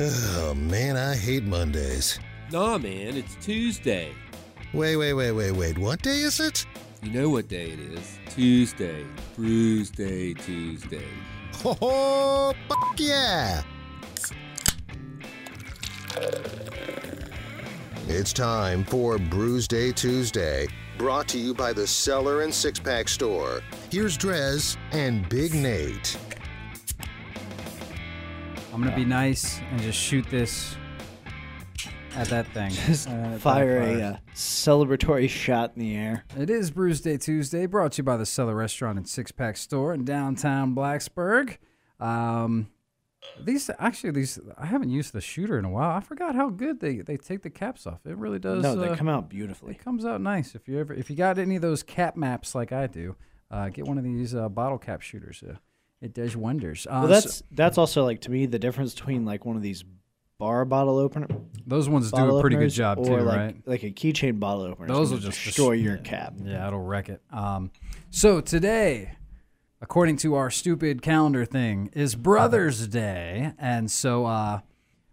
Oh man, I hate Mondays. Nah, man, it's Tuesday. Wait, wait, wait, wait, wait. What day is it? You know what day it is? Tuesday. Bruise Day Tuesday. Ho ho! Fuck yeah! It's time for Brews Day Tuesday, brought to you by the Cellar and Six Pack Store. Here's Drez and Big Nate. I'm gonna be nice and just shoot this at that thing. Just Uh, fire a uh, celebratory shot in the air. It is Brews Day Tuesday, brought to you by the Cellar Restaurant and Six Pack Store in downtown Blacksburg. Um, these actually these I haven't used the shooter in a while. I forgot how good they, they take the caps off. It really does. no, they uh, come out beautifully. It comes out nice. If you ever if you got any of those cap maps like I do, uh, get one of these uh, bottle cap shooters. It does wonders. Uh, Well, so- that's that's also like to me the difference between like one of these bar bottle opener. those ones do a pretty good job too, like, right? Like a keychain bottle opener. Those Those will will just destroy des- your yeah. cap. Yeah, it'll wreck it. Um, so today, according to our stupid calendar thing, is Brothers Day, and so uh,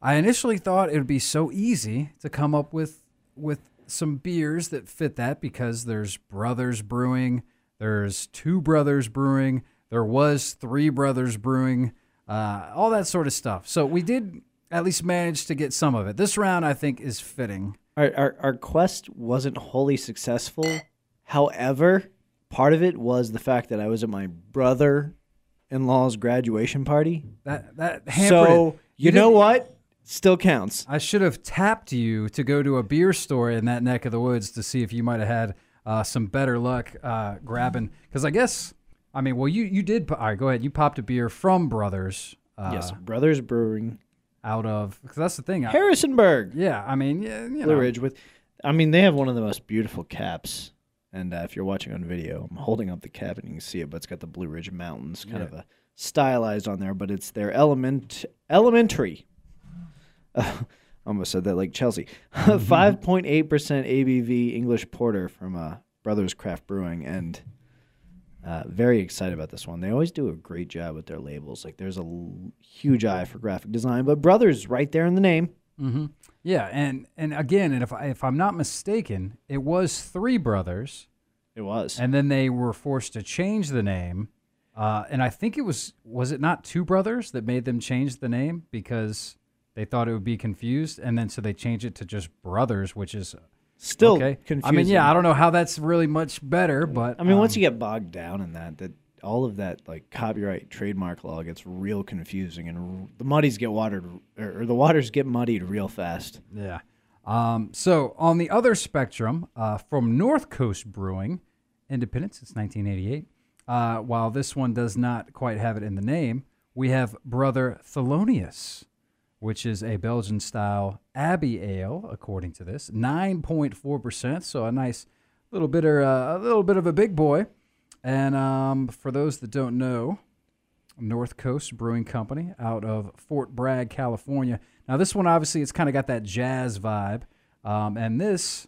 I initially thought it would be so easy to come up with with some beers that fit that because there's Brothers Brewing, there's Two Brothers Brewing, there was Three Brothers Brewing, uh, all that sort of stuff. So we did at least manage to get some of it. This round, I think, is fitting. Our, our our quest wasn't wholly successful. However, part of it was the fact that I was at my brother-in-law's graduation party. That that hampered So it. you, know what? Still counts. I should have tapped you to go to a beer store in that neck of the woods to see if you might have had uh, some better luck uh, grabbing. Because I guess, I mean, well, you you did. All right, go ahead. You popped a beer from Brothers. Uh, yes, Brothers Brewing, Out of because that's the thing. I, Harrisonburg. yeah, I mean, yeah, you Blue know, Ridge with, I mean, they have one of the most beautiful caps. And uh, if you're watching on video, I'm holding up the cap and you can see it, but it's got the Blue Ridge Mountains kind Yeah. of a stylized on there, but it's their element elementary. I almost said that like Chelsea. 5.8% ABV English Porter from uh, Brothers Craft Brewing, and uh, very excited about this one. They always do a great job with their labels. Like there's a l- huge eye for graphic design, but Brothers right there in the name. hmm Yeah, and and again, and if I, if I'm not mistaken, it was three brothers. It was. and then they were forced to change the name. Uh, and I think it was was it not two brothers that made them change the name because they thought it would be confused, and then so they changed it to just brothers, which is Still okay. confusing. I mean, yeah, I don't know how that's really much better, but I mean, once um, you get bogged down in that, that all of that like copyright trademark law gets real confusing, and r- the muddies get watered, or, or the waters get muddied real fast. Yeah. Um, so on the other spectrum, uh, from North Coast Brewing, Independence, it's 1988. Uh, while this one does not quite have it in the name, we have Brother Thelonious, which is a Belgian style Abbey Ale, according to this, 9.4%. So a nice little bit, of, uh, a little bit of a big boy. And um, for those that don't know, North Coast Brewing Company out of Fort Bragg, California. Now, this one obviously it's kind of got that jazz vibe, um, and this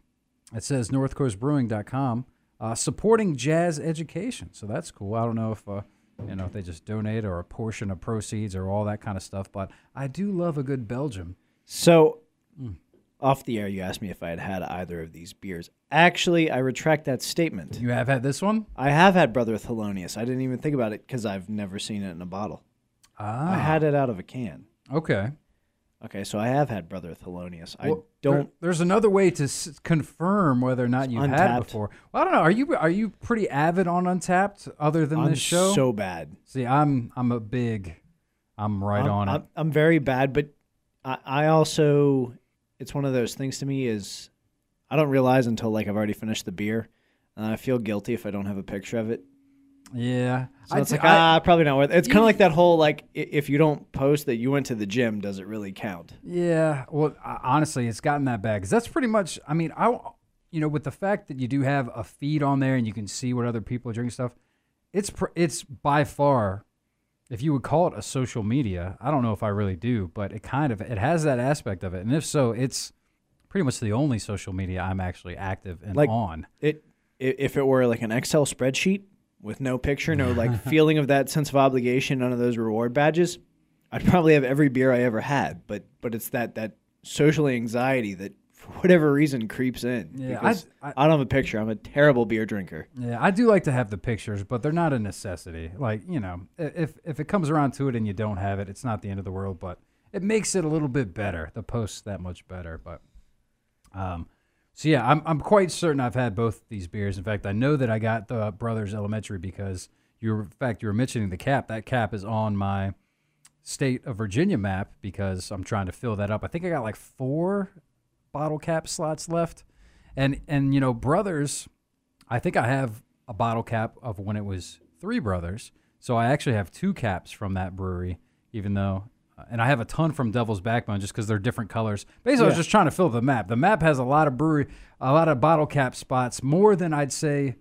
it says NorthCoastBrewing.com uh, supporting jazz education. So that's cool. I don't know if uh, you know if they just donate or a portion of proceeds or all that kind of stuff, but I do love a good Belgium. So, Hmm. off the air, you asked me if I had had either of these beers. Actually, I retract that statement. You have had this one? I have had Brother Thelonious. I didn't even think about it because I've never seen it in a bottle. Ah, I had it out of a can. okay. Okay, so I have had Brother Thelonious. I Well, don't. there's another way to s- confirm whether or not you've had it before. Well, I don't know. Are you are you pretty avid on Untappd other than I'm this show? so bad. See, I'm I'm a big, I'm right I'm, on I'm, it. I'm very bad, but I, I also it's one of those things to me is I don't realize until like I've already finished the beer, and I feel guilty if I don't have a picture of it. Yeah, So I'd it's like I- ah, probably not worth. it. It's kind of like that whole like i- if you don't post that you went to the gym, does it really count? yeah. Well, I- honestly, it's gotten that bad because that's pretty much. I mean, I, you know, with the fact that you do have a feed on there and you can see what other people are drinking stuff, it's pr- it's by far, if you would call it a social media, I don't know if I really do, but it kind of it has that aspect of it, and if so, it's pretty much the only social media I'm actually active and Like- on. It i- if it were like an Excel spreadsheet with no picture, no like feeling of that sense of obligation, none of those reward badges, I'd probably have every beer I ever had, but but it's that that social anxiety that for whatever reason creeps in. Yeah, because I- I, don't have a picture. I'm a terrible beer drinker. Yeah, I do like to have the pictures, but they're not a necessity. Like you know, if if it comes around to it and you don't have it, it's not the end of the world. But it makes it a little bit better. The post's that much better. But um, so yeah, I'm I'm quite certain I've had both these beers. In fact, I know that I got the Brothers Elementary because you in fact, you were mentioning the cap. That cap is on my state of Virginia map because I'm trying to fill that up. I think I got like four bottle cap slots left, and and you know, Brothers. I think I have a bottle cap of when it was Three Brothers. So I actually have two caps from that brewery, even though, and I have a ton from Devil's Backbone just because they're different colors. Basically, I was just trying to fill the map. The map has a lot of brewery, a lot of bottle cap spots, more than I'd say.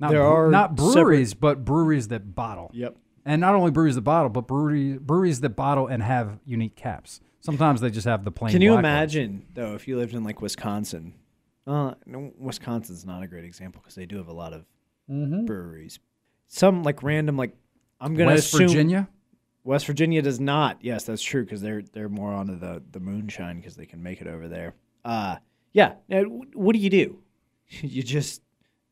Not There bre- are not separate- breweries, but breweries that bottle. Yep. And not only breweries that bottle, but brewery, breweries that bottle and have unique caps. Sometimes they just have the plain. Can you imagine though if you lived in like Wisconsin? Uh, no, Wisconsin's not a great example because they do have a lot of breweries. Some like random like I'm gonna West assume Virginia? West Virginia does not. Yes, that's true because they're they're more onto the the moonshine because they can make it over there. Uh yeah. Now, what do you do? you just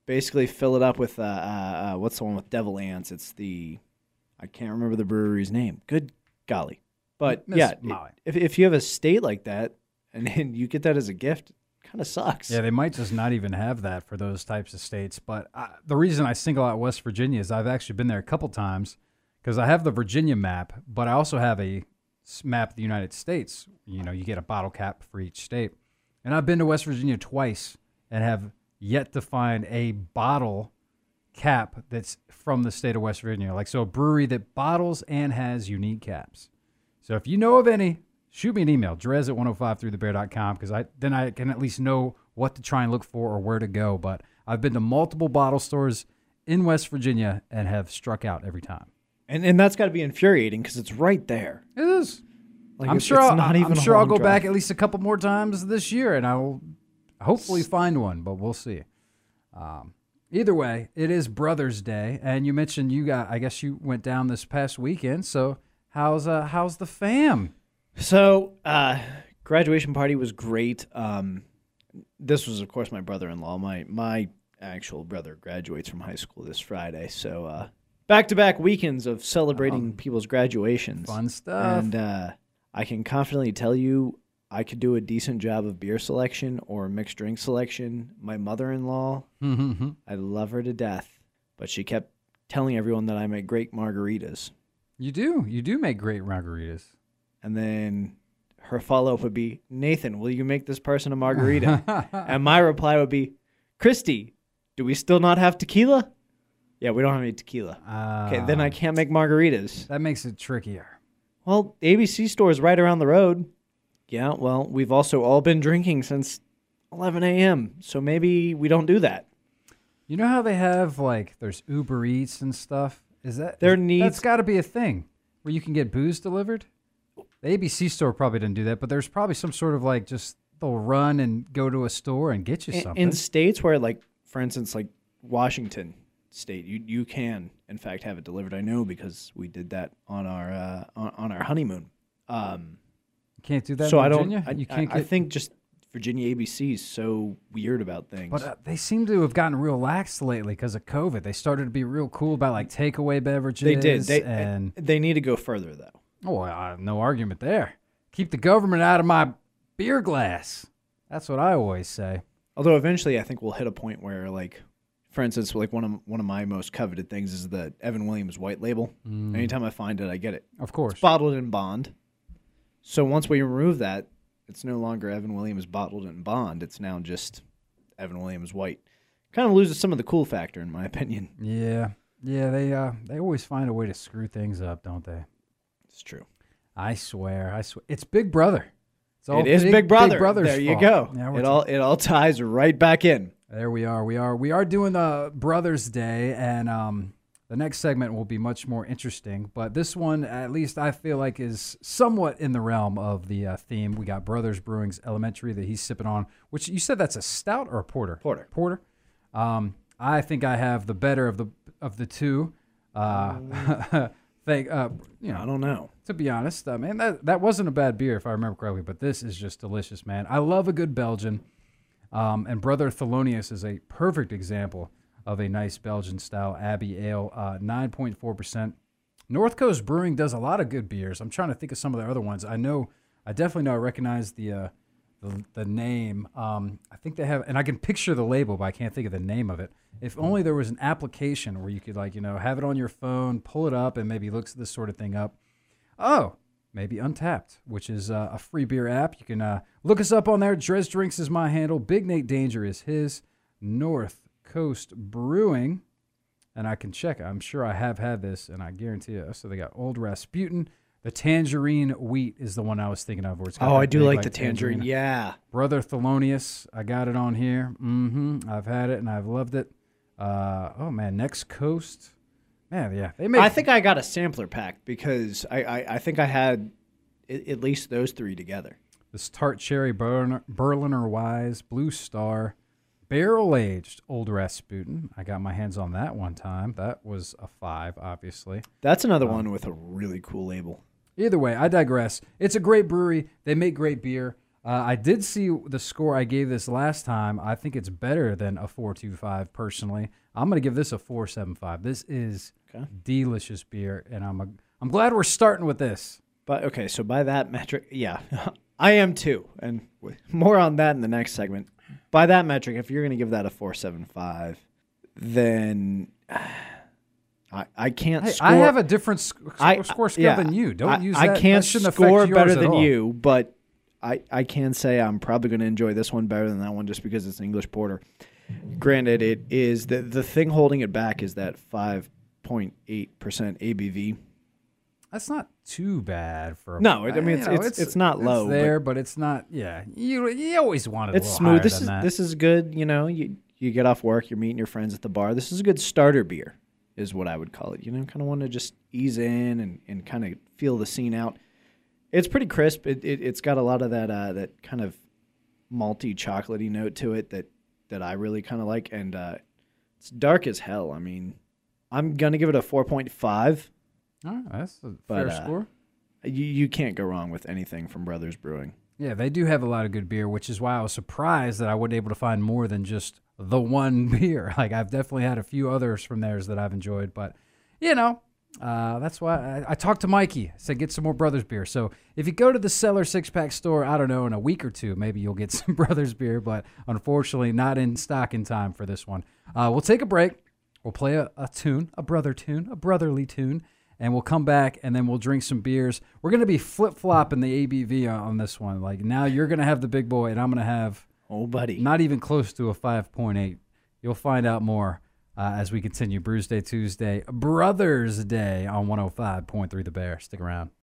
basically fill it up with uh, uh, uh what's the one with devil ants? It's the I can't remember the brewery's name. Good golly. But Miss yeah, if if you have a state like that and you get that as a gift, kind of sucks. Yeah, they might just not even have that for those types of states. But uh, the reason I single out West Virginia is I've actually been there a couple times because I have the Virginia map, but I also have a map of the United States. You know, you get a bottle cap for each state. And I've been to West Virginia twice and have yet to find a bottle cap that's from the state of West Virginia. Like, so a brewery that bottles and has unique caps. So if you know of any, shoot me an email, drez at 105throughthebear.com, because I then I can at least know what to try and look for or where to go. But I've been to multiple bottle stores in West Virginia and have struck out every time. And and that's got to be infuriating because it's right there. It is. Like I'm it's- sure. it's I'll, not I'm sure I'll go drive. back at least a couple more times this year, and I'll hopefully find one. But we'll see. Um, either way, it is Brothers Day, and you mentioned you got. I guess you went down this past weekend. So how's uh how's the fam? So, uh, graduation party was great. Um, this was, of course, my brother-in-law. My my actual brother graduates from high school this Friday. So, uh, back-to-back weekends of celebrating people's graduations. Fun stuff. And uh, I can confidently tell you, I could do a decent job of beer selection or mixed drink selection. My mother-in-law, Mm-hmm. I love her to death, but she kept telling everyone that I make great margaritas. You do. You do make great margaritas. And then her follow up would be, Nathan, will you make this person a margarita? and my reply would be, Christy, do we still not have tequila? Yeah, we don't have any tequila. Okay, then I Ah, can't make margaritas. That makes it trickier. Well, the ABC store is right around the road. Yeah, well, we've also all been drinking since 11 a.m., so maybe we don't do that. You know how they have like there's Uber Eats and stuff. Is that There needs- that's got to be a thing where you can get booze delivered? The ABC store probably didn't do that, but there's probably some sort of like just they'll run and go to a store and get you In, something. in states where, like, for instance, like Washington State, you you can in fact have it delivered. I know because we did that on our uh, on, on our honeymoon. Um, you can't do that. so in I don't. Virginia? I, you can't I get. think just Virginia ABC is so weird about things. but uh, they seem to have gotten real lax lately because of COVID. They started to be real cool about like takeaway beverages. they did. They and they need to go further though. oh, uh, no argument there. Keep the government out of my beer glass. That's what I always say. Although eventually, I think we'll hit a point where, like, for instance, like one of one of my most coveted things is the Evan Williams white label. Mm. Anytime I find it, I get it. Of course. it's bottled in bond. So once we remove that, it's no longer Evan Williams bottled in bond. It's now just Evan Williams white. Kind of loses some of the cool factor, in my opinion. Yeah, yeah. They uh, they always find a way to screw things up, don't they? It's true. I swear, I swear, it's Big Brother. It's It is Big, Brother. Brother's there you fault. go. It all it all ties right back in. There we are. We are. We are doing the Brothers Day, and um, the next segment will be much more interesting. But this one, at least, I feel like is somewhat in the realm of the uh, theme. We got Brothers Brewing's Elementary that he's sipping on, which you said that's a stout or a porter. Porter. Porter. Um, I think I have the better of the of the two. Uh, Thank, uh, you know, I don't know. to be honest, uh, man, that that wasn't a bad beer if I remember correctly. But this is just delicious, man. I love a good Belgian, um, and Brother Thelonious is a perfect example of a nice Belgian style Abbey Ale, uh, nine point four percent. North Coast Brewing does a lot of good beers. I'm trying to think of some of the other ones. I know, I definitely know. I recognize the uh, the, the name. Um, I think they have, and I can picture the label, but I can't think of the name of it. If only there was an application where you could, like, you know, have it on your phone, pull it up, and maybe looks this sort of thing up. Oh, maybe Untappd, which is uh, a free beer app. You can uh, look us up on there. Drez Drinks is my handle. Big Nate Danger is his. North Coast Brewing, and I can check. I'm sure I have had this, and I guarantee you. So they got Old Rasputin. The tangerine wheat is the one I was thinking of. Where it's Oh, I do big, like the tangerine. Yeah. Brother Thelonious, I got it on here. Mm-hmm. I've had it and I've loved it. Uh, oh man, Next Coast, man, yeah, they make. I think I got a sampler pack because I, I, I think I had at, at least those three together. this tart cherry Berliner, Berliner Weisse Blue Star, barrel aged Old Rasputin. I got my hands on that one time. That was a five, obviously. That's another one with a really cool label. Either way, I digress. It's a great brewery. They make great beer. Uh, I did see the score I gave this last time. I think it's better than a 4.25 personally. I'm going to give this a 4.75. This is Okay. delicious beer, and I'm a, I'm glad we're starting with this. But okay, so by that metric, yeah, I am too, and more on that in the next segment. By that metric, if you're going to give that a four seven five, then I I can't Hey, score. I have a different sc- I- score scale yeah, than you. Don't I, use I can't that score better than all. you, but I I can say I'm probably going to enjoy this one better than that one just because it's an English porter. Granted, it is the the thing holding it back is that five point eight percent ABV. That's not too bad for. A, No, I mean, it's- know, it's- it's not low, but- there, but it's not. Yeah, you you always wanted. It's a little smooth. This than is that. this is good. You know, you you get off work, you're meeting your friends at the bar. This is a good starter beer, is what I would call it. You know, kind of want to just ease in and, and kind of feel the scene out. It's pretty crisp. It, it it's got a lot of that uh, that kind of malty, chocolatey note to it that that I really kind of like, and uh, it's dark as hell. I mean, I'm gonna give it a four point five. All right, that's a But, fair uh, score. You you can't go wrong with anything from Brothers Brewing. Yeah, they do have a lot of good beer, which is why I was surprised that I wasn't able to find more than just the one beer. Like I've definitely had a few others from theirs that I've enjoyed, but you know, uh, that's why I, I talked to Mikey. I said get some more Brothers beer. So if you go to the Cellar Six Pack store, I don't know, in a week or two, maybe you'll get some Brothers beer. But unfortunately, not in stock in time for this one. Uh, we'll take a break. We'll play a, a tune, a brother tune, a brotherly tune, and we'll come back and then we'll drink some beers. We're gonna be flip flopping the ABV on, this one. Like now, you're gonna have the big boy, and I'm gonna have Oh, buddy. not even close to a 5.8. You'll find out more uh, as we continue. Brews Day Tuesday, Brothers Day on 105.3 The Bear. Stick around.